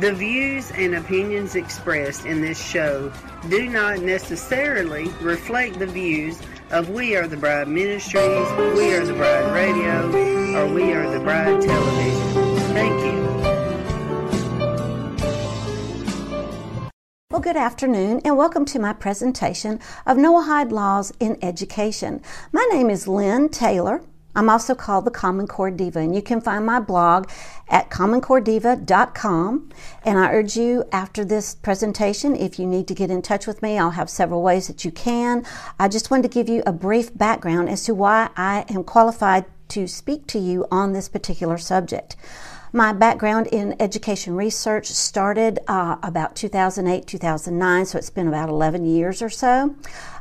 The views and opinions expressed in this show do not necessarily reflect the views of We Are the Bride Ministries, We Are the Bride Radio, or We Are the Bride Television. Thank you. Well, good afternoon, and welcome to my presentation of Noahide Laws in Education. My name is Lynne Taylor. I'm also called the Common Core Diva, and you can find my blog at commoncorediva.com. And I urge you after this presentation, if you need to get in touch with me, I'll have several ways that you can. I just wanted to give you a brief background as to why I am qualified to speak to you on this particular subject. My background in education research started uh, about 2008, 2009, so it's been about 11 years or so.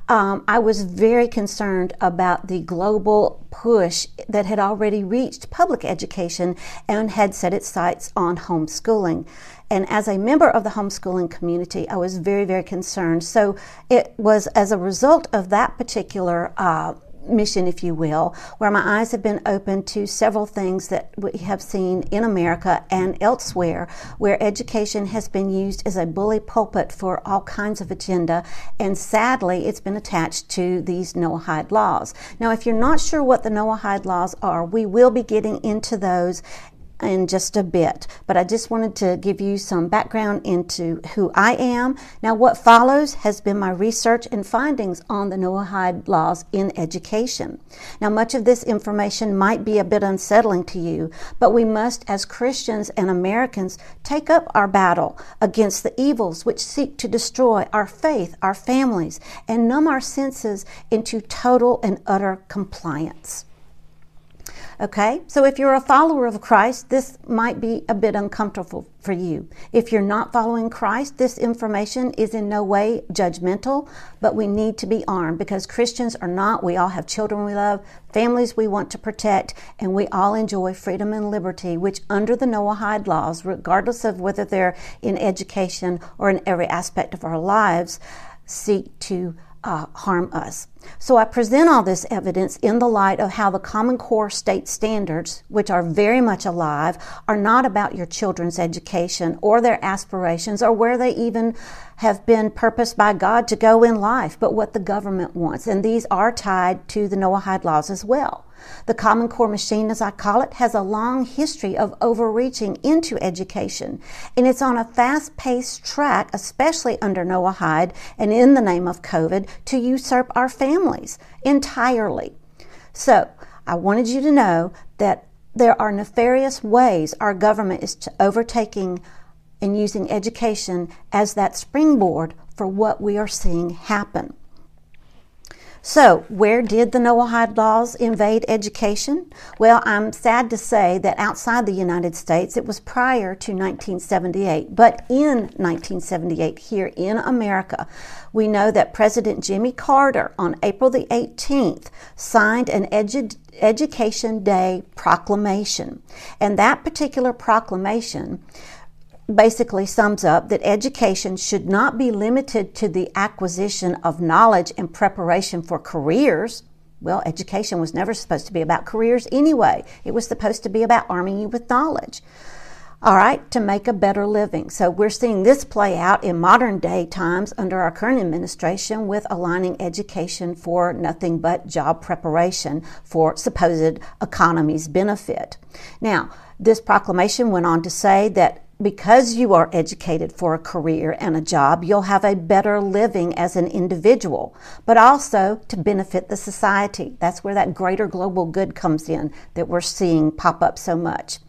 Um, I was very concerned about the global push that had already reached public education and had set its sights on homeschooling. And as a member of the homeschooling community, I was very, very concerned. So it was as a result of that particular uh, mission, if you will, where my eyes have been opened to several things that we have seen in America and elsewhere, where education has been used as a bully pulpit for all kinds of agenda, and sadly, it's been attached to these Noahide laws. Now, if you're not sure what the Noahide laws are, we will be getting into those in just a bit, but I just wanted to give you some background into who I am. Now, what follows has been my research and findings on the Noahide laws in education. Now, much of this information might be a bit unsettling to you, but we must, as Christians and Americans, take up our battle against the evils which seek to destroy our faith, our families, and numb our senses into total and utter compliance. Okay, so if you're a follower of Christ, this might be a bit uncomfortable for you. If you're not following Christ, this information is in no way judgmental, but we need to be armed because Christians are not. We all have children we love, families we want to protect, and we all enjoy freedom and liberty, which under the Noahide laws, regardless of whether they're in education or in every aspect of our lives, seek to uh, harm us. So I present all this evidence in the light of how the Common Core state standards, which are very much alive, are not about your children's education or their aspirations or where they even have been purposed by God to go in life, but what the government wants. And these are tied to the Noahide laws as well. The Common Core machine, as I call it, has a long history of overreaching into education, and it's on a fast paced track, especially under Noahide and in the name of COVID, to usurp our families entirely. So, I wanted you to know that there are nefarious ways our government is overtaking and using education as that springboard for what we are seeing happen. So, where did the Noahide laws invade education? Well, I'm sad to say that outside the United States, it was prior to 1978. But in 1978, here in America, we know that President Jimmy Carter, on April the 18th, signed an edu- Education Day proclamation. And that particular proclamation basically sums up that education should not be limited to the acquisition of knowledge and preparation for careers. Well, education was never supposed to be about careers anyway. It was supposed to be about arming you with knowledge. All right, to make a better living. So we're seeing this play out in modern day times under our current administration with aligning education for nothing but job preparation for supposed economy's benefit. Now, this proclamation went on to say that because you are educated for a career and a job, you'll have a better living as an individual, but also to benefit the society. That's where that greater global good comes in that we're seeing pop up so much.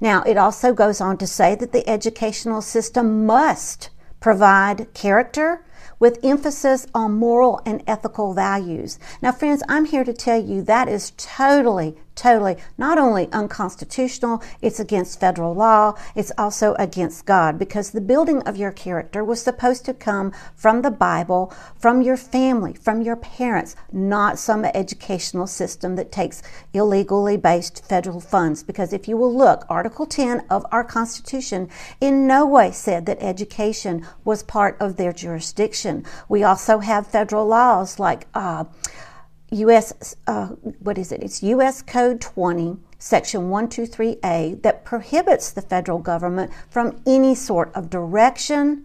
Now, it also goes on to say that the educational system must provide character with emphasis on moral and ethical values. Now, friends, I'm here to tell you that is totally, totally not only unconstitutional, it's against federal law, it's also against God because the building of your character was supposed to come from the Bible, from your family, from your parents, not some educational system that takes illegally based federal funds. Because if you will look, Article 10 of our Constitution in no way said that education was part of their jurisdiction. We also have federal laws like uh, U.S. Uh, what is it? It's U.S. Code 20, Section 123A, that prohibits the federal government from any sort of direction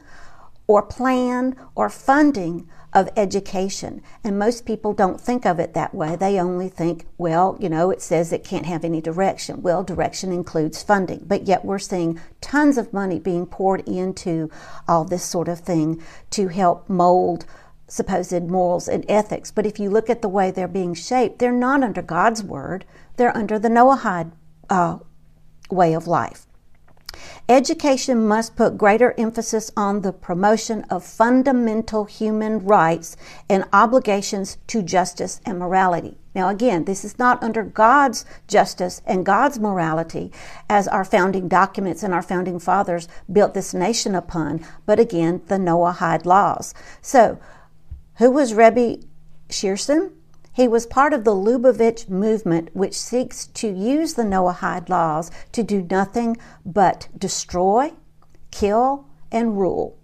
or plan or funding of education. And most people don't think of it that way. They only think, well, you know, it says it can't have any direction. Well, direction includes funding. But yet we're seeing tons of money being poured into all this sort of thing to help mold supposed morals and ethics. But if you look at the way they're being shaped, they're not under God's word, they're under the Noahide uh, way of life. Education must put greater emphasis on the promotion of fundamental human rights and obligations to justice and morality. Now, again, this is not under God's justice and God's morality as our founding documents and our founding fathers built this nation upon, but again, the Noahide laws. So, who was Rebbe Schneerson? He was part of the Lubavitch movement, which seeks to use the Noahide laws to do nothing but destroy, kill, and rule.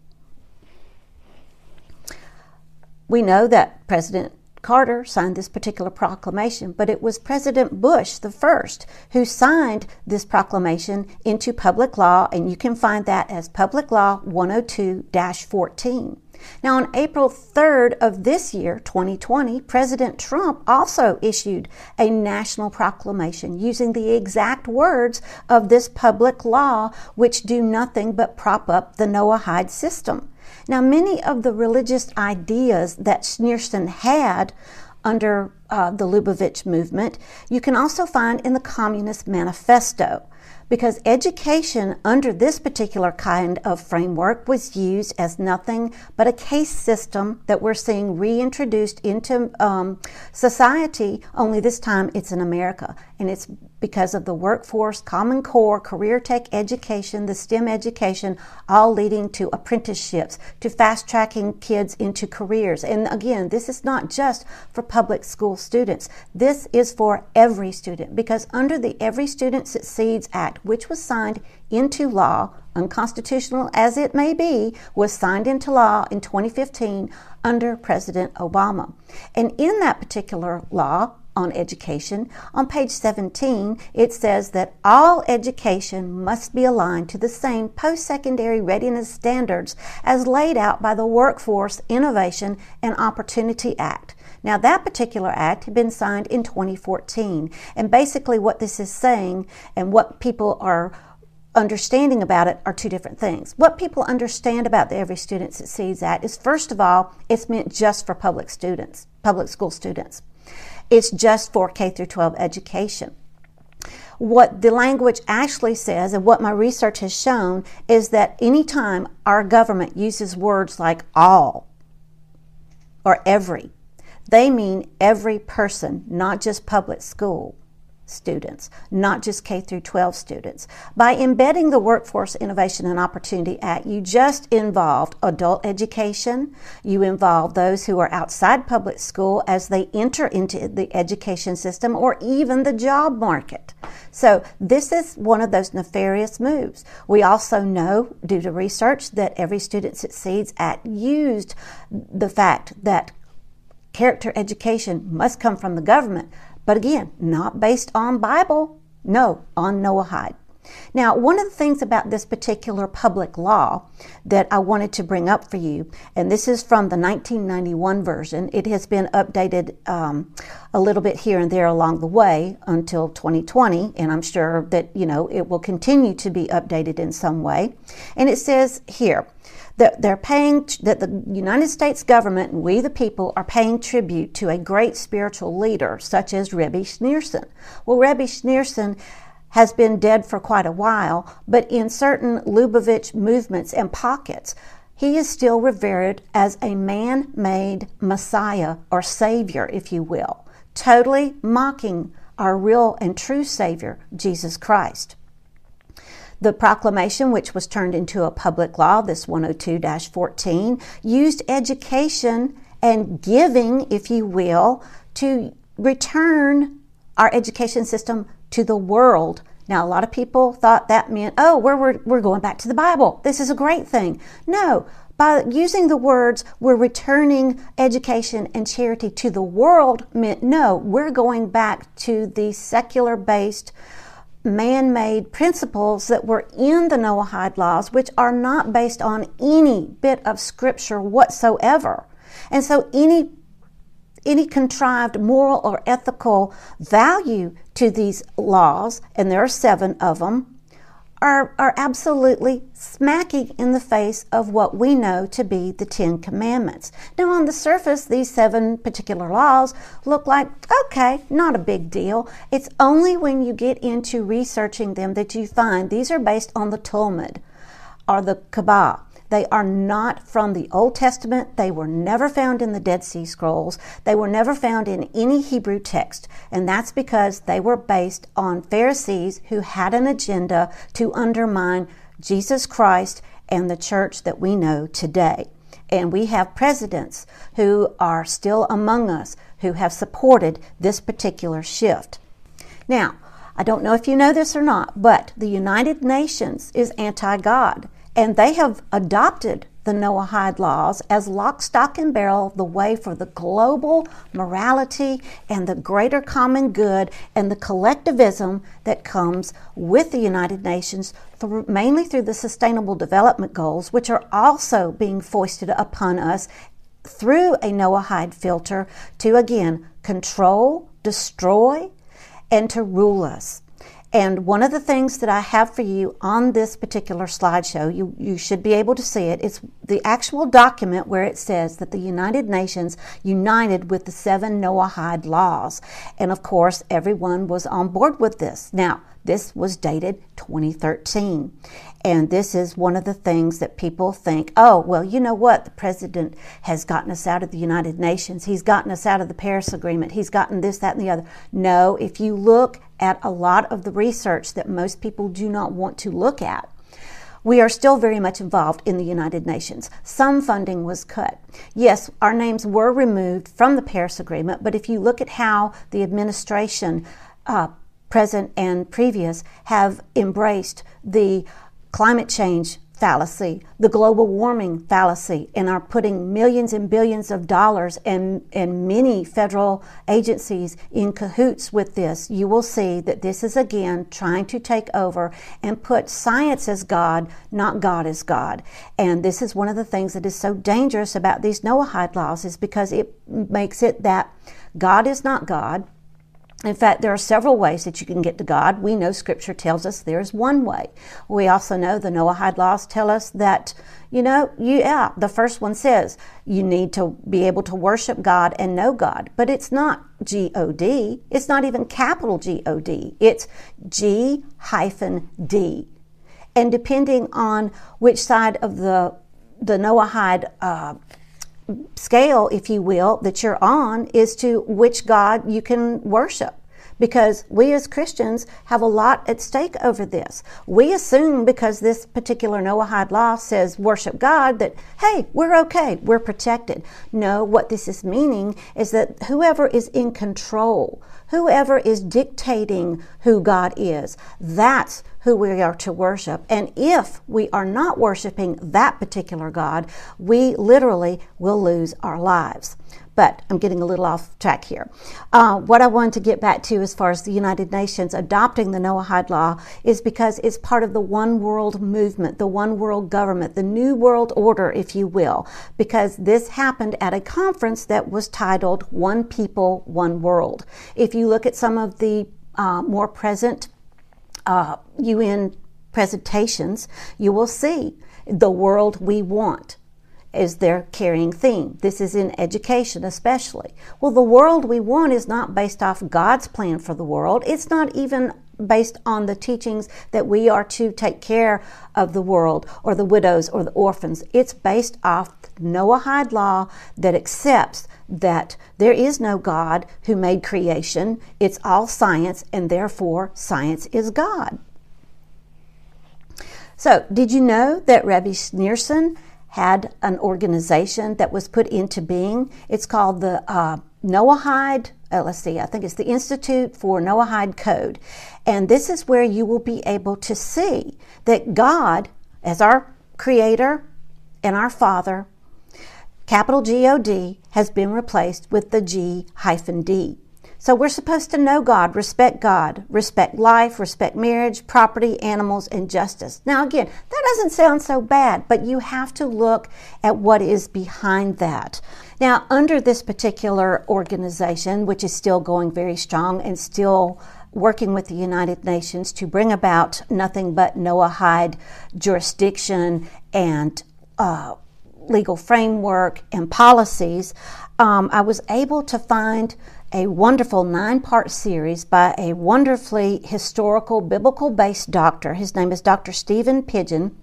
We know that President Carter signed this particular proclamation, but it was President Bush the first who signed this proclamation into public law, and you can find that as Public Law 102 14. Now, on April 3rd of this year, 2020, President Trump also issued a national proclamation using the exact words of this public law, which do nothing but prop up the Noahide system. Now, many of the religious ideas that Schneerson had under uh, the Lubavitch movement, you can also find in the Communist Manifesto because education under this particular kind of framework was used as nothing but a case system that we're seeing reintroduced into um, society, only this time it's in America. And it's because of the workforce, Common Core, career tech education, the STEM education, all leading to apprenticeships, to fast tracking kids into careers. And again, this is not just for public school students. This is for every student because under the Every Student Succeeds Act, which was signed into law, unconstitutional as it may be, was signed into law in 2015 under President Obama. And in that particular law, on education. On page 17, it says that all education must be aligned to the same post secondary readiness standards as laid out by the Workforce Innovation and Opportunity Act. Now, that particular act had been signed in 2014. And basically, what this is saying and what people are understanding about it are two different things. What people understand about the Every Student Succeeds Act is, first of all, it's meant just for public students, public school students. It's just for K through 12 education. What the language actually says and what my research has shown is that anytime our government uses words like all or every, they mean every person, not just public school. Students, not just K through 12 students. By embedding the Workforce Innovation and Opportunity Act, you just involved adult education, you involve those who are outside public school as they enter into the education system or even the job market. So this is one of those nefarious moves. We also know, due to research, that every student succeeds at used the fact that character education must come from the government, but again, not based on Bible, no, on Noahide. Now, one of the things about this particular public law that I wanted to bring up for you, and this is from the 1991 version, it has been updated um, a little bit here and there along the way until 2020, and I'm sure that, you know, it will continue to be updated in some way. And it says here, that they're paying that the United States government and we the people are paying tribute to a great spiritual leader such as Rebbe Schneerson. Well, Rebbe Schneerson has been dead for quite a while, but in certain Lubavitch movements and pockets, he is still revered as a man made Messiah or Savior, if you will, totally mocking our real and true Savior, Jesus Christ. The proclamation, which was turned into a public law, this 102 14, used education and giving, if you will, to return our education system to the world. Now, a lot of people thought that meant, oh, we're, we're, we're going back to the Bible. This is a great thing. No, by using the words, we're returning education and charity to the world meant, no, we're going back to the secular based man made principles that were in the Noahide laws, which are not based on any bit of scripture whatsoever. And so any any contrived moral or ethical value to these laws, and there are seven of them, are, are absolutely smacking in the face of what we know to be the Ten Commandments. Now, on the surface, these seven particular laws look like, okay, not a big deal. It's only when you get into researching them that you find these are based on the Talmud or the Kabbalah they are not from the Old Testament. They were never found in the Dead Sea Scrolls. They were never found in any Hebrew text. And that's because they were based on Pharisees who had an agenda to undermine Jesus Christ and the church that we know today. And we have presidents who are still among us who have supported this particular shift. Now, I don't know if you know this or not, but the United Nations is anti God. And they have adopted the Noahide laws as lock, stock, and barrel the way for the global morality and the greater common good and the collectivism that comes with the United Nations, through, mainly through the Sustainable Development Goals, which are also being foisted upon us through a Noahide filter to again control, destroy, and to rule us. And one of the things that I have for you on this particular slideshow, you, you should be able to see it. It's the actual document where it says that the United Nations united with the seven Noahide laws. And of course, everyone was on board with this. Now, this was dated 2013. And this is one of the things that people think, oh, well, you know what? The president has gotten us out of the United Nations. He's gotten us out of the Paris Agreement. He's gotten this, that, and the other. No, if you look at a lot of the research that most people do not want to look at, we are still very much involved in the United Nations. Some funding was cut. Yes, our names were removed from the Paris Agreement, but if you look at how the administration, uh, present and previous, have embraced the climate change fallacy, the global warming fallacy, and are putting millions and billions of dollars and, and many federal agencies in cahoots with this, you will see that this is again trying to take over and put science as God, not God as God. And this is one of the things that is so dangerous about these Noahide laws is because it makes it that God is not God in fact, there are several ways that you can get to God. We know Scripture tells us there's one way. We also know the Noahide laws tell us that, you know, you, yeah, the first one says you need to be able to worship God and know God. But it's not G O D. It's not even capital G O D. It's G hyphen D. And depending on which side of the the Noahide uh, scale, if you will, that you're on is to which God you can worship. because we as Christians have a lot at stake over this. We assume because this particular Noahide law says worship God that, hey, we're okay, we're protected. No, what this is meaning is that whoever is in control, whoever is dictating who God is, that's who we are to worship. And if we are not worshiping that particular God, we literally will lose our lives. But I'm getting a little off track here. Uh, what I wanted to get back to as far as the United Nations adopting the Noahide Law is because it's part of the one world movement, the one world government, the new world order, if you will, because this happened at a conference that was titled One People, One World. If you look at some of the uh, more present uh, UN presentations, you will see the world we want is their carrying theme. This is in education, especially. Well, the world we want is not based off God's plan for the world. It's not even based on the teachings that we are to take care of the world or the widows or the orphans. It's based off Noahide law that accepts that there is no God who made creation. It's all science, and therefore science is God. So, did you know that Rabbi Schneerson had an organization that was put into being. It's called the uh, Noahide, uh, let's see, I think it's the Institute for Noahide Code. And this is where you will be able to see that God, as our creator and our father, capital G O D, has been replaced with the G hyphen D. So we're supposed to know God, respect God, respect life, respect marriage, property, animals, and justice. Now, again, that doesn't sound so bad, but you have to look at what is behind that. Now, under this particular organization, which is still going very strong and still working with the United Nations to bring about nothing but Noahide jurisdiction and uh, legal framework and policies, um, I was able to find a wonderful nine part series by a wonderfully historical, biblical based doctor. His name is Dr. Stephen Pidgeon.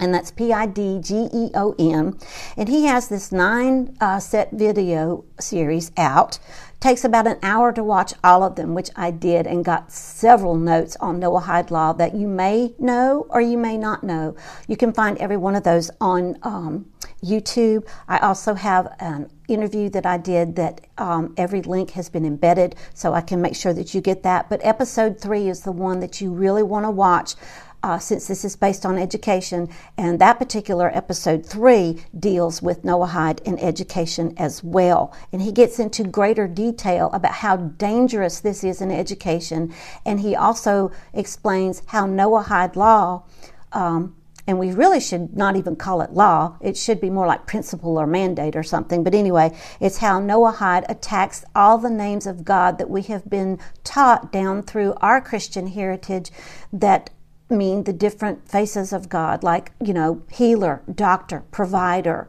And that's P I D G E O N. And he has this nine uh, set video series out. Takes about an hour to watch all of them, which I did, and got several notes on Noahide Law that you may know or you may not know. You can find every one of those on um, YouTube. I also have an interview that I did that um, every link has been embedded, so I can make sure that you get that. But episode three is the one that you really want to watch. Uh, since this is based on education, and that particular episode three deals with Noahide in education as well. And he gets into greater detail about how dangerous this is in education, and he also explains how Noahide law um, and we really should not even call it law. It should be more like principle or mandate or something. But anyway, it's how Noahide attacks all the names of God that we have been taught down through our Christian heritage that mean the different faces of God, like, you know, healer, doctor, provider,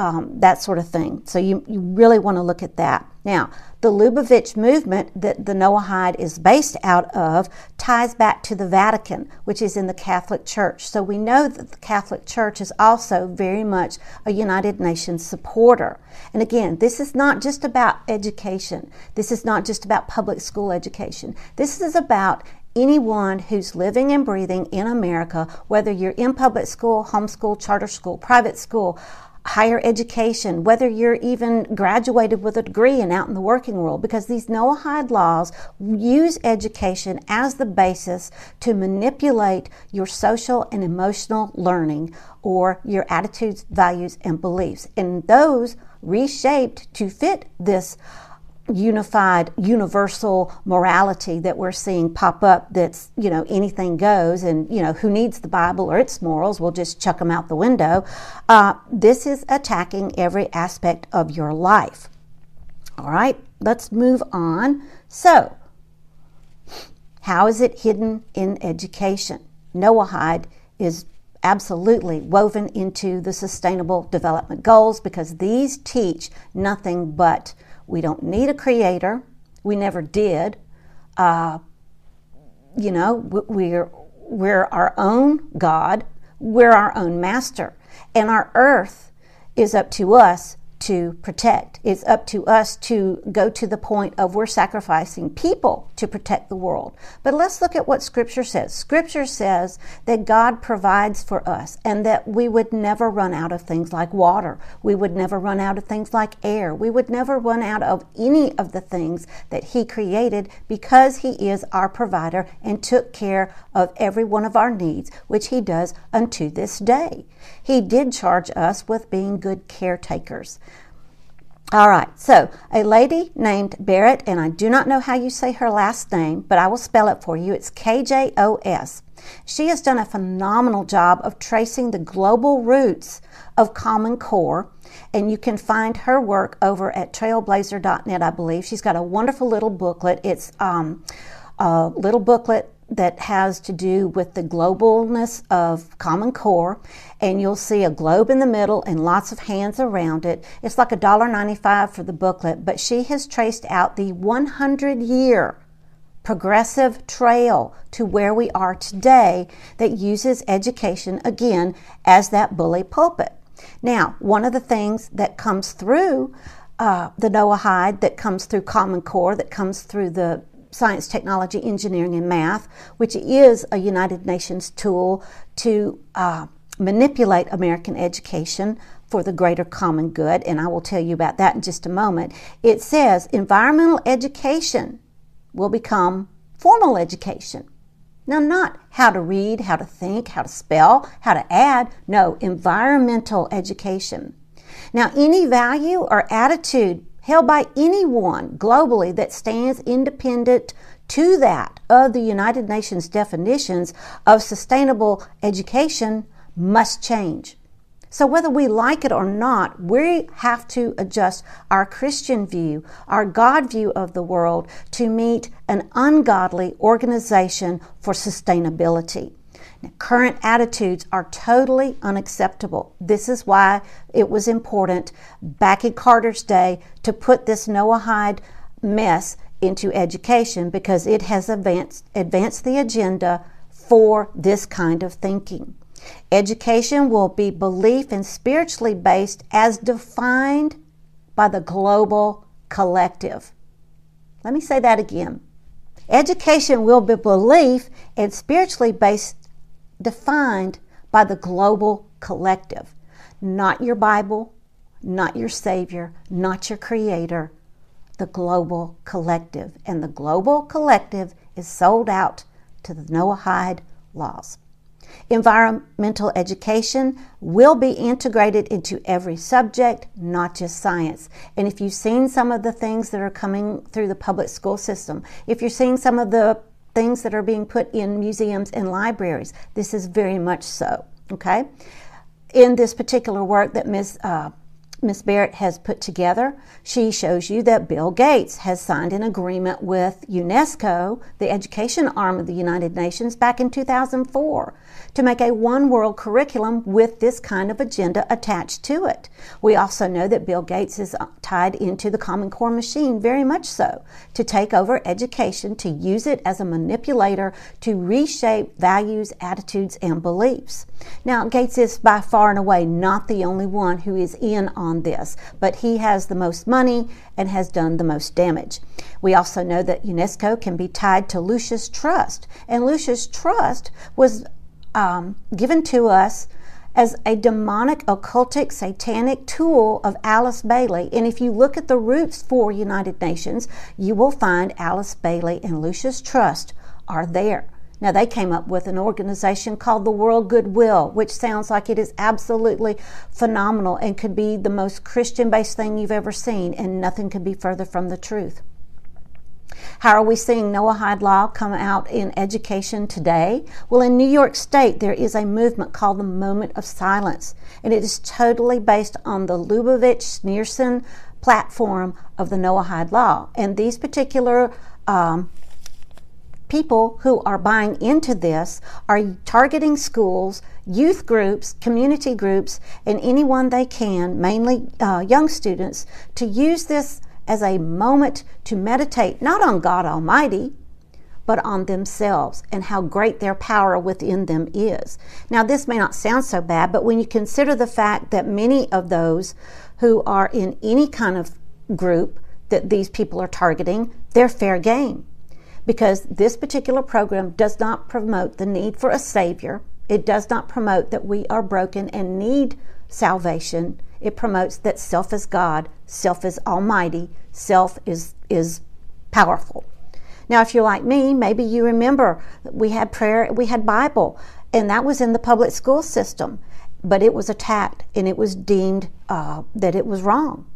um, that sort of thing. So you, you really want to look at that. Now, the Lubavitch movement that the Noahide is based out of ties back to the Vatican, which is in the Catholic Church. So we know that the Catholic Church is also very much a United Nations supporter. And again, this is not just about education. This is not just about public school education. This is about anyone who's living and breathing in America, whether you're in public school, homeschool, charter school, private school, higher education, whether you're even graduated with a degree and out in the working world, because these Noahide laws use education as the basis to manipulate your social and emotional learning or your attitudes, values, and beliefs. And those reshaped to fit this unified, universal morality that we're seeing pop up that's, you know, anything goes and, you know, who needs the Bible or its morals? We'll just chuck them out the window. Uh, this is attacking every aspect of your life. All right, let's move on. So, how is it hidden in education? Noahide is absolutely woven into the Sustainable Development Goals because these teach nothing but we don't need a creator. We never did. Uh, you know, we're, we're our own God. We're our own master. And our earth is up to us to protect. It's up to us to go to the point of we're sacrificing people to protect the world. But let's look at what Scripture says. Scripture says that God provides for us and that we would never run out of things like water. We would never run out of things like air. We would never run out of any of the things that He created because He is our provider and took care of every one of our needs, which He does unto this day. He did charge us with being good caretakers. All right, so a lady named Berit, and I do not know how you say her last name, but I will spell it for you. It's K J O S. She has done a phenomenal job of tracing the global roots of Common Core, and you can find her work over at trailblazer.net, I believe. She's got a wonderful little booklet. It's um, a little booklet that has to do with the globalness of Common Core, and you'll see a globe in the middle and lots of hands around it. It's like $1.95 for the booklet, but she has traced out the 100 year progressive trail to where we are today that uses education again as that bully pulpit. Now, one of the things that comes through uh, the Noahide, that comes through Common Core, that comes through the science, technology, engineering, and math, which is a United Nations tool to uh, manipulate American education for the greater common good, and I will tell you about that in just a moment. It says environmental education will become formal education. Now, not how to read, how to think, how to spell, how to add. No, environmental education. Now, any value or attitude held by anyone globally that stands independent to that of the United Nations definitions of sustainable education must change. So, whether we like it or not, we have to adjust our Christian view, our God view of the world to meet an ungodly organization for sustainability. Now, current attitudes are totally unacceptable. This is why it was important back in Carter's day to put this Noahide mess into education because it has advanced, advanced the agenda for this kind of thinking. Education will be belief and spiritually based as defined by the global collective. Let me say that again. Education will be belief and spiritually based defined by the global collective, not your Bible, not your Savior, not your Creator, the global collective. And the global collective is sold out to the Noahide laws. Environmental education will be integrated into every subject, not just science. And if you've seen some of the things that are coming through the public school system, if you're seeing some of the things that are being put in museums and libraries, this is very much so. Okay? In this particular work that Ms. Uh, Ms. Berit has put together, she shows you that Bill Gates has signed an agreement with UNESCO, the education arm of the United Nations, back in 2004 to make a one world curriculum with this kind of agenda attached to it. We also know that Bill Gates is uh, tied into the Common Core machine, very much so, to take over education, to use it as a manipulator to reshape values, attitudes, and beliefs. Now, Gates is by far and away not the only one who is in on this, but he has the most money and has done the most damage. We also know that UNESCO can be tied to Lucis Trust, and Lucis Trust was um, given to us as a demonic, occultic, satanic tool of Alice Bailey. And if you look at the roots for United Nations, you will find Alice Bailey and Lucis Trust are there. Now, they came up with an organization called the World Goodwill, which sounds like it is absolutely phenomenal and could be the most Christian based thing you've ever seen, and nothing could be further from the truth. How are we seeing Noahide Law come out in education today? Well, in New York State, there is a movement called the Moment of Silence, and it is totally based on the Lubavitch Schneerson platform of the Noahide Law. And these particular um, people who are buying into this are targeting schools, youth groups, community groups, and anyone they can, mainly uh, young students, to use this as a moment to meditate not on God Almighty, but on themselves and how great their power within them is. Now, this may not sound so bad, but when you consider the fact that many of those who are in any kind of group that these people are targeting, they're fair game. Because this particular program does not promote the need for a Savior. It does not promote that we are broken and need salvation. It promotes that self is God, self is almighty, self is, is powerful. Now, if you're like me, maybe you remember we had prayer, we had Bible, and that was in the public school system, but it was attacked and it was deemed uh, that it was wrong.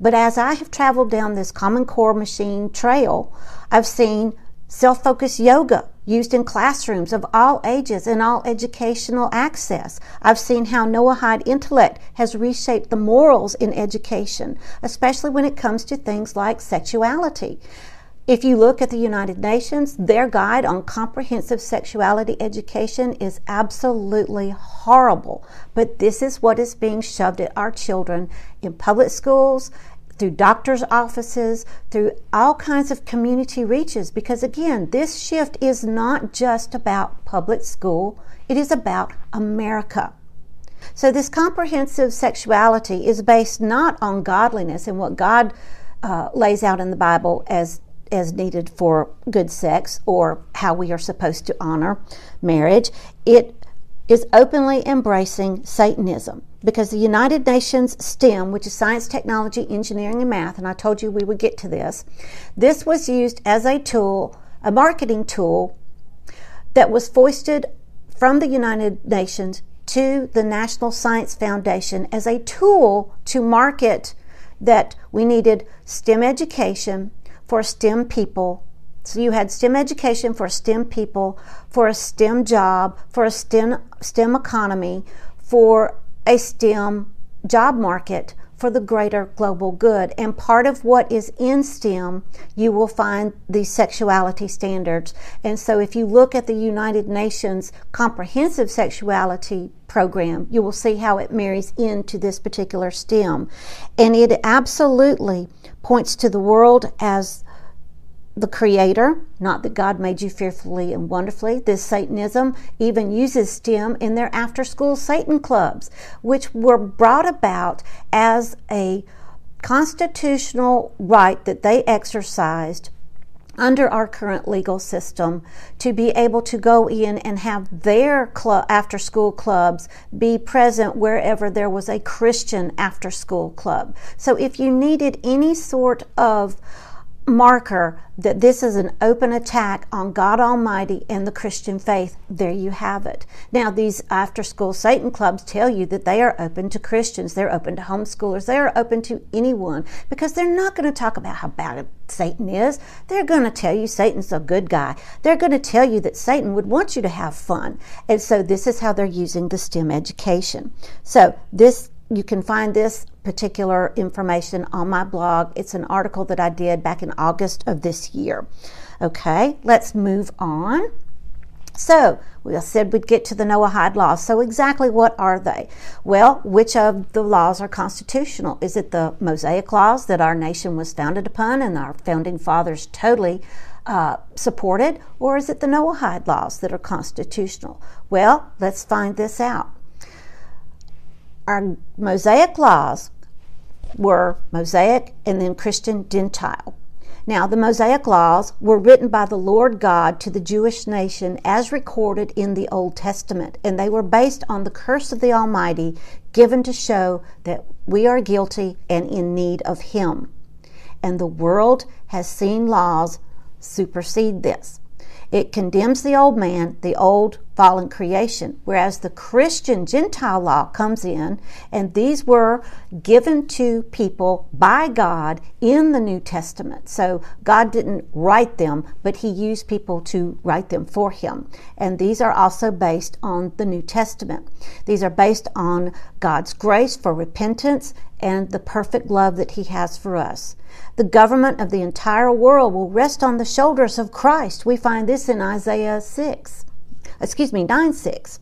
But as I have traveled down this Common Core machine trail, I've seen self focused yoga used in classrooms of all ages and all educational access. I've seen how Noahide intellect has reshaped the morals in education, especially when it comes to things like sexuality. If you look at the United Nations, their guide on comprehensive sexuality education is absolutely horrible. But this is what is being shoved at our children in public schools, through doctors' offices, through all kinds of community reaches. Because again, this shift is not just about public school, it is about America. So, this comprehensive sexuality is based not on godliness and what God uh, lays out in the Bible as as needed for good sex or how we are supposed to honor marriage. It is openly embracing Satanism because the United Nations STEM, which is science, technology, engineering, and math, and I told you we would get to this, this was used as a tool, a marketing tool that was foisted from the United Nations to the National Science Foundation as a tool to market that we needed STEM education for STEM people. So you had STEM education for STEM people, for a STEM job, for a STEM, STEM economy, for a STEM job market for the greater global good. And part of what is in STEM, you will find these sexuality standards. And so if you look at the United Nations comprehensive sexuality program, you will see how it marries into this particular STEM. And it absolutely points to the world as the creator, not that God made you fearfully and wonderfully. This Satanism even uses STEM in their after school Satan clubs, which were brought about as a constitutional right that they exercised under our current legal system to be able to go in and have their club, after school clubs be present wherever there was a Christian after school club. So if you needed any sort of marker that this is an open attack on God Almighty and the Christian faith, there you have it. Now, these after school Satan clubs tell you that they are open to Christians, they're open to homeschoolers, they are open to anyone because they're not going to talk about how bad Satan is. They're going to tell you Satan's a good guy. They're going to tell you that Satan would want you to have fun. And so, this is how they're using the STEM education. So, this you can find this particular information on my blog. It's an article that I did back in August of this year. Okay, let's move on. So, we said we'd get to the Noahide laws. So, exactly what are they? Well, which of the laws are constitutional? Is it the Mosaic laws that our nation was founded upon and our founding fathers totally uh, supported? Or is it the Noahide laws that are constitutional? Well, let's find this out our Mosaic laws were Mosaic and then Christian Gentile. Now, the Mosaic laws were written by the Lord God to the Jewish nation as recorded in the Old Testament, and they were based on the curse of the Almighty given to show that we are guilty and in need of Him. And the world has seen laws supersede this. It condemns the old man, the old fallen creation, whereas the Christian Gentile law comes in, and these were given to people by God in the New Testament. So God didn't write them, but He used people to write them for Him. And these are also based on the New Testament. These are based on God's grace for repentance and the perfect love that He has for us. The government of the entire world will rest on the shoulders of Christ. We find this in Isaiah 6, excuse me, 9 6.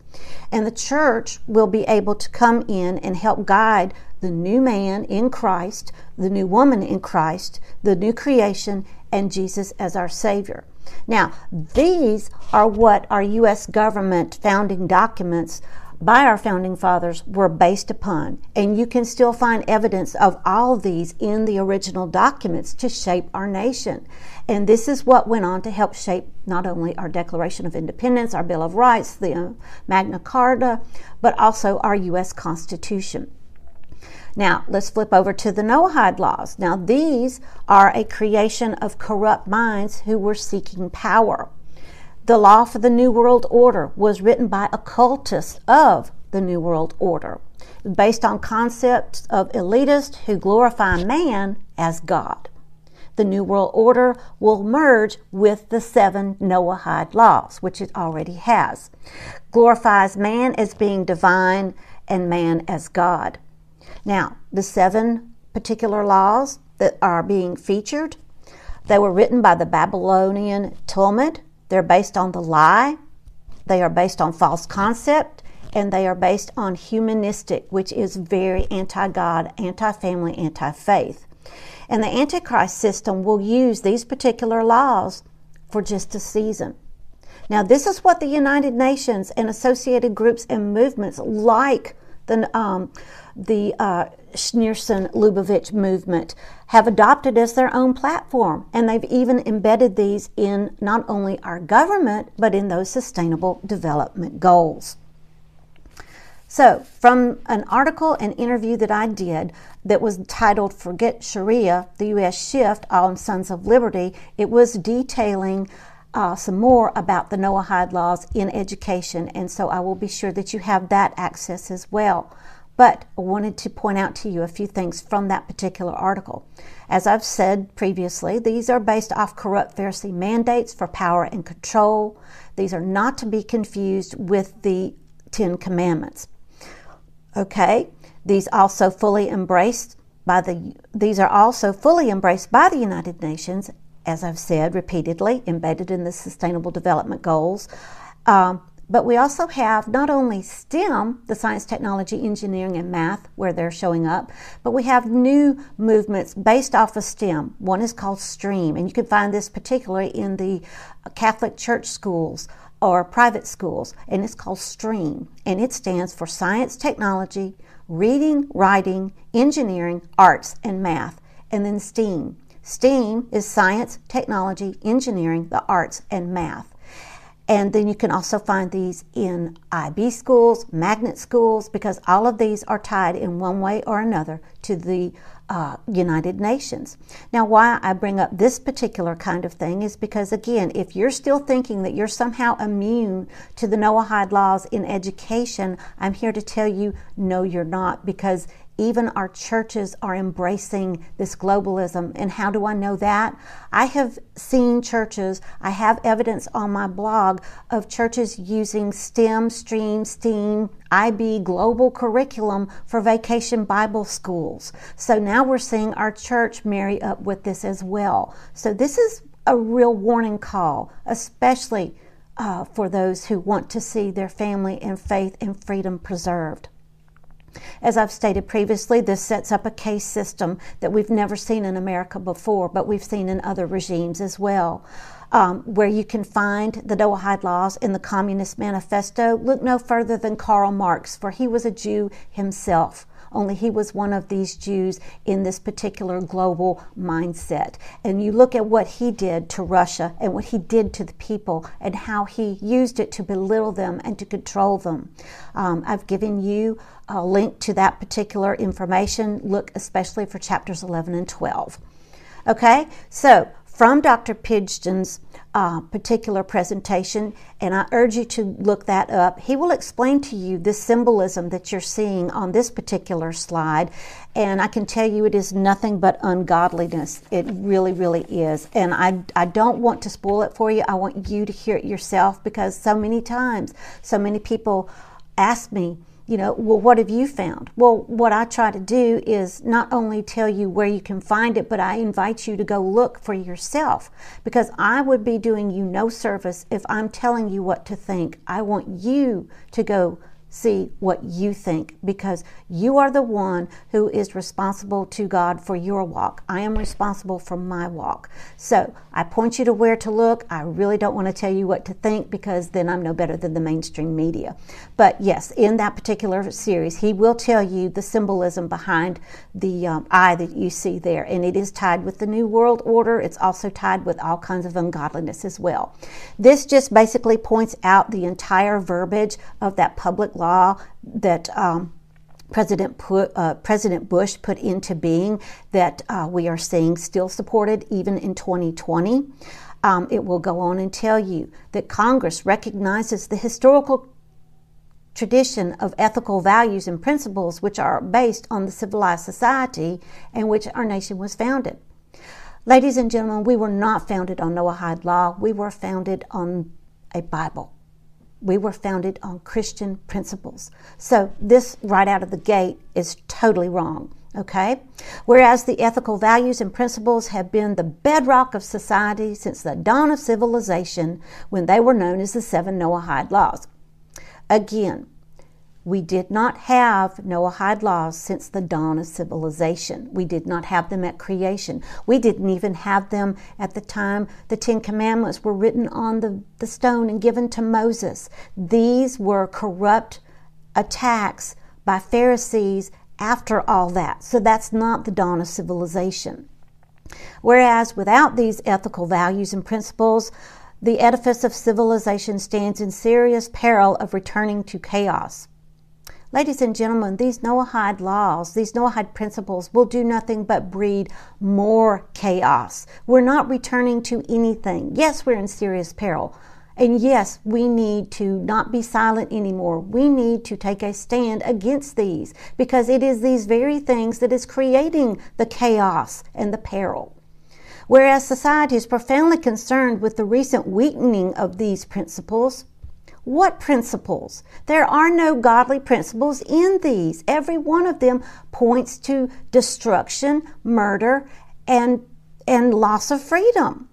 And the church will be able to come in and help guide the new man in Christ, the new woman in Christ, the new creation, and Jesus as our Savior. Now, these are what our U.S. government founding documents by our founding fathers were based upon. And you can still find evidence of all these in the original documents to shape our nation. And this is what went on to help shape not only our Declaration of Independence, our Bill of Rights, the uh, Magna Carta, but also our U.S. Constitution. Now, let's flip over to the Noahide laws. Now, these are a creation of corrupt minds who were seeking power. The law for the New World Order was written by occultists of the New World Order, based on concepts of elitists who glorify man as God. The New World Order will merge with the seven Noahide laws, which it already has. Glorifies man as being divine and man as God. Now, the seven particular laws that are being featured, they were written by the Babylonian Talmud. They're based on the lie, they are based on false concept, and they are based on humanistic, which is very anti God, anti family, anti faith. And the Antichrist system will use these particular laws for just a season. Now, this is what the United Nations and associated groups and movements like the um, the uh, Schneerson Lubavitch movement have adopted as their own platform, and they've even embedded these in not only our government but in those sustainable development goals. So, from an article and interview that I did that was titled Forget Sharia, the U.S. Shift on Sons of Liberty, it was detailing uh, some more about the Noahide laws in education, and so I will be sure that you have that access as well. But I wanted to point out to you a few things from that particular article. As I've said previously, these are based off corrupt Pharisee mandates for power and control. These are not to be confused with the Ten Commandments. Okay, these also fully embraced by the these are also fully embraced by the United Nations, as I've said repeatedly, embedded in the Sustainable Development Goals. Um, but we also have not only STEM, the science, technology, engineering, and math, where they're showing up, but we have new movements based off of STEM. One is called STREAM, and you can find this particularly in the Catholic church schools or private schools, and it's called STREAM, and it stands for science, technology, reading, writing, engineering, arts, and math, and then STEAM. STEAM is science, technology, engineering, the arts, and math. And then you can also find these in IB schools, magnet schools, because all of these are tied in one way or another to the uh, United Nations. Now, why I bring up this particular kind of thing is because, again, if you're still thinking that you're somehow immune to the Noahide laws in education, I'm here to tell you no, you're not, because even our churches are embracing this globalism. And how do I know that? I have seen churches, I have evidence on my blog of churches using STEM, STREAM, STEAM, IB global curriculum for vacation Bible schools. So now we're seeing our church marry up with this as well. So this is a real warning call, especially uh, for those who want to see their family and faith and freedom preserved. As I've stated previously, this sets up a case system that we've never seen in America before, but we've seen in other regimes as well. Um, where you can find the Noahide laws in the Communist Manifesto, look no further than Karl Marx, for he was a Jew himself only he was one of these Jews in this particular global mindset. And you look at what he did to Russia and what he did to the people and how he used it to belittle them and to control them. Um, I've given you a link to that particular information. Look especially for chapters 11 and 12. Okay, so from Dr. Pidgeon's uh, particular presentation, and I urge you to look that up. He will explain to you the symbolism that you're seeing on this particular slide, and I can tell you it is nothing but ungodliness. It really, really is. And I, I don't want to spoil it for you. I want you to hear it yourself because so many times, so many people ask me, you know, well, what have you found? Well, what I try to do is not only tell you where you can find it, but I invite you to go look for yourself because I would be doing you no service if I'm telling you what to think. I want you to go see what you think because you are the one who is responsible to God for your walk. I am responsible for my walk. So I point you to where to look. I really don't want to tell you what to think because then I'm no better than the mainstream media. But yes, in that particular series, he will tell you the symbolism behind the um, eye that you see there. And it is tied with the New World Order. It's also tied with all kinds of ungodliness as well. This just basically points out the entire verbiage of that public law that um, President, put, uh, President Bush put into being that uh, we are seeing still supported even in 2020. Um, it will go on and tell you that Congress recognizes the historical tradition of ethical values and principles which are based on the civilized society in which our nation was founded. Ladies and gentlemen, we were not founded on Noahide law, we were founded on a Bible we were founded on Christian principles. So this right out of the gate is totally wrong. Okay? Whereas the ethical values and principles have been the bedrock of society since the dawn of civilization when they were known as the seven Noahide laws. Again, we did not have Noahide laws since the dawn of civilization. We did not have them at creation. We didn't even have them at the time the Ten Commandments were written on the, the stone and given to Moses. These were corrupt attacks by Pharisees after all that. So that's not the dawn of civilization. Whereas without these ethical values and principles, the edifice of civilization stands in serious peril of returning to chaos. Ladies and gentlemen, these Noahide laws, these Noahide principles will do nothing but breed more chaos. We're not returning to anything. Yes, we're in serious peril. And yes, we need to not be silent anymore. We need to take a stand against these because it is these very things that is creating the chaos and the peril. Whereas society is profoundly concerned with the recent weakening of these principles, what principles? There are no godly principles in these. Every one of them points to destruction, murder, and, and loss of freedom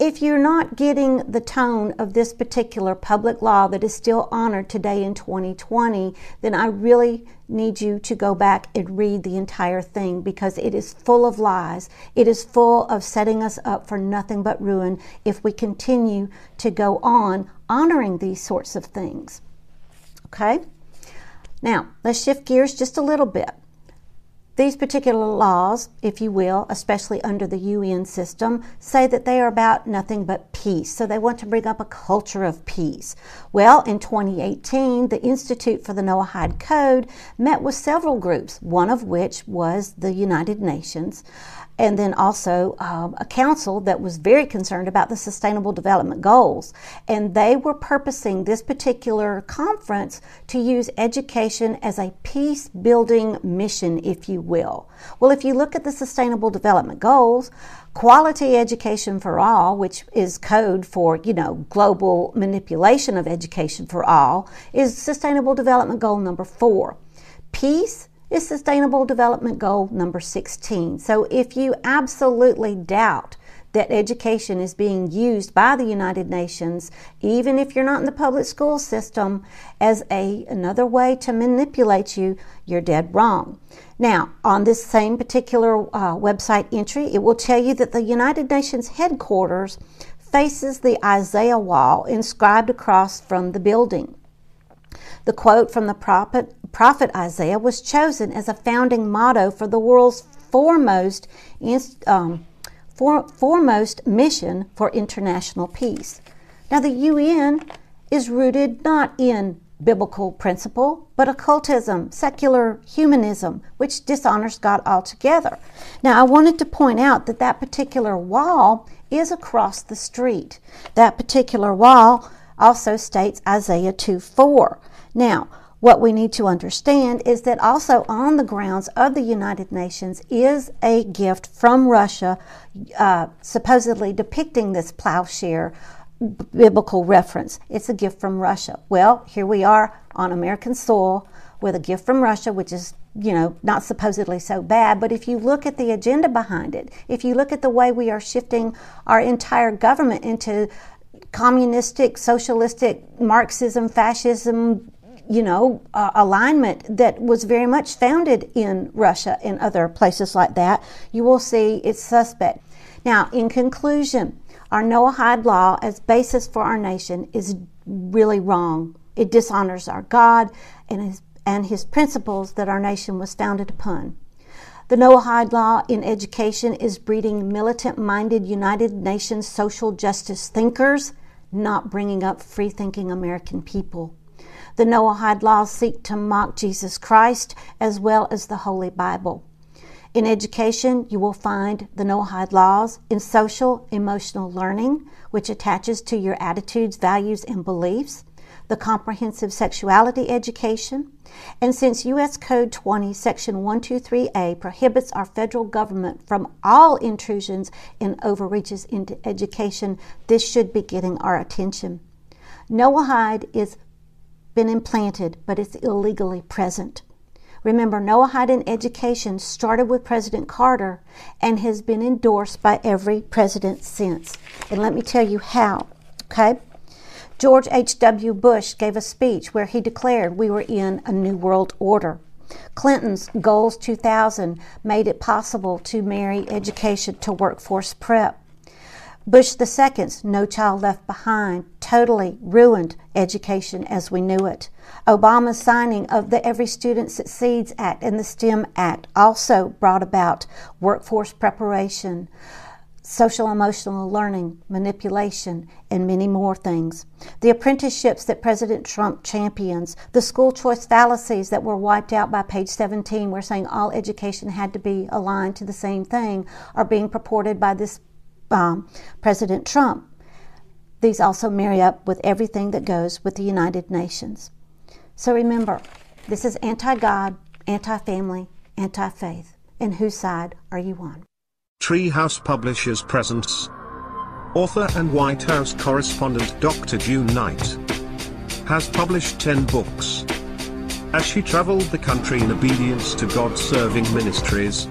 if you're not getting the tone of this particular public law that is still honored today in 2020, then I really need you to go back and read the entire thing because it is full of lies. It is full of setting us up for nothing but ruin if we continue to go on honoring these sorts of things. Okay? Now, let's shift gears just a little bit. These particular laws, if you will, especially under the UN system, say that they are about nothing but peace. So they want to bring up a culture of peace. Well, in 2018, the Institute for the Noahide Code met with several groups, one of which was the United Nations and then also um, a council that was very concerned about the Sustainable Development Goals. And they were purposing this particular conference to use education as a peace building mission, if you will. Well, if you look at the Sustainable Development Goals, quality education for all, which is code for, you know, global manipulation of education for all, is Sustainable Development Goal number four. Peace is Sustainable Development Goal number 16. So if you absolutely doubt that education is being used by the United Nations, even if you're not in the public school system, as a another way to manipulate you, you're dead wrong. Now, on this same particular uh, website entry, it will tell you that the United Nations headquarters faces the Isaiah wall inscribed across from the building. The quote from the prophet, prophet Isaiah was chosen as a founding motto for the world's foremost, um, for, foremost mission for international peace. Now, the UN is rooted not in biblical principle, but occultism, secular humanism, which dishonors God altogether. Now, I wanted to point out that that particular wall is across the street. That particular wall also states Isaiah 2 4. Now, what we need to understand is that also on the grounds of the United Nations is a gift from Russia, uh, supposedly depicting this plowshare biblical reference. It's a gift from Russia. Well, here we are on American soil with a gift from Russia, which is, you know, not supposedly so bad. But if you look at the agenda behind it, if you look at the way we are shifting our entire government into communistic, socialistic, Marxism, fascism, you know, uh, alignment that was very much founded in Russia and other places like that, you will see it's suspect. Now, in conclusion, our Noahide law as basis for our nation is really wrong. It dishonors our God and his, and his principles that our nation was founded upon. The Noahide law in education is breeding militant minded United Nations social justice thinkers, not bringing up free thinking American people. The Noahide laws seek to mock Jesus Christ as well as the Holy Bible. In education, you will find the Noahide laws in social emotional learning, which attaches to your attitudes, values, and beliefs, the comprehensive sexuality education, and since U.S. Code 20, Section 123A prohibits our federal government from all intrusions and overreaches into education, this should be getting our attention. Noahide is been implanted, but it's illegally present. Remember, Noahide in education started with President Carter and has been endorsed by every president since. And let me tell you how, okay? George H.W. Bush gave a speech where he declared we were in a new world order. Clinton's Goals 2000 made it possible to marry education to workforce prep. Bush II's No Child Left Behind totally ruined education as we knew it. Obama's signing of the Every Student Succeeds Act and the STEM Act also brought about workforce preparation, social emotional learning, manipulation, and many more things. The apprenticeships that President Trump champions, the school choice fallacies that were wiped out by page 17, where saying all education had to be aligned to the same thing, are being purported by this um, President Trump. These also marry up with everything that goes with the United Nations. So remember, this is anti God, anti family, anti faith. And whose side are you on? Treehouse Publishers presents author and White House correspondent Dr. June Knight has published 10 books. As she traveled the country in obedience to God serving ministries,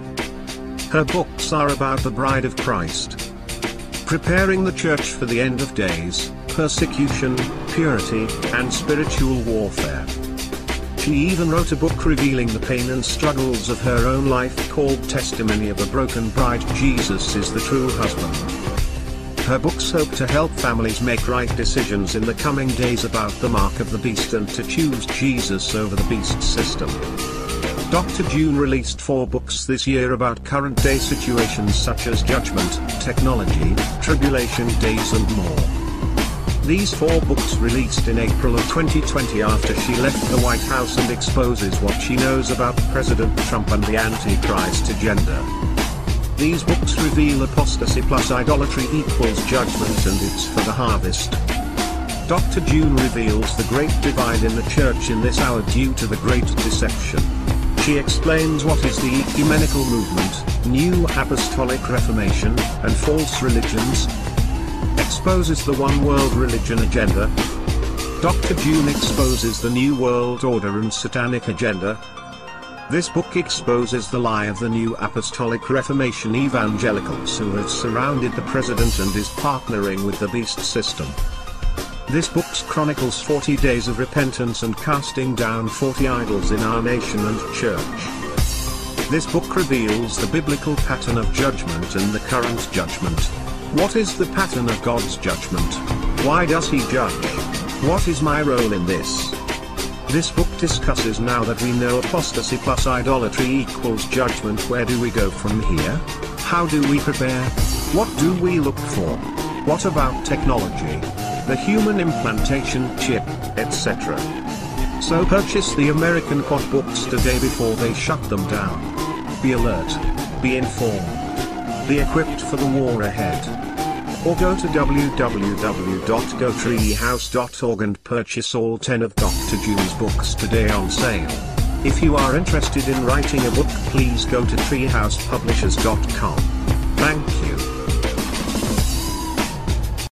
her books are about the bride of Christ preparing the church for the end of days, persecution, purity, and spiritual warfare. She even wrote a book revealing the pain and struggles of her own life called Testimony of a Broken Bride Jesus is the True Husband. Her books hope to help families make right decisions in the coming days about the mark of the beast and to choose Jesus over the beast system. Dr. June released four books this year about current day situations such as judgment, technology, tribulation days and more. These four books released in April of 2020 after she left the White House and exposes what she knows about President Trump and the Antichrist agenda. These books reveal apostasy plus idolatry equals judgment and it's for the harvest. Dr. June reveals the great divide in the church in this hour due to the great deception. She explains what is the ecumenical movement, new apostolic reformation, and false religions, exposes the one world religion agenda. Dr. June exposes the new world order and satanic agenda. This book exposes the lie of the new apostolic reformation evangelicals who have surrounded the president and is partnering with the beast system. This book chronicles 40 days of repentance and casting down 40 idols in our nation and church. This book reveals the biblical pattern of judgment and the current judgment. What is the pattern of God's judgment? Why does he judge? What is my role in this? This book discusses now that we know apostasy plus idolatry equals judgment where do we go from here? How do we prepare? What do we look for? What about technology? the human implantation chip, etc. So purchase the American Pod books today before they shut them down. Be alert. Be informed. Be equipped for the war ahead. Or go to www.gotreehouse.org and purchase all 10 of Dr. June's books today on sale. If you are interested in writing a book please go to treehousepublishers.com. Thank you.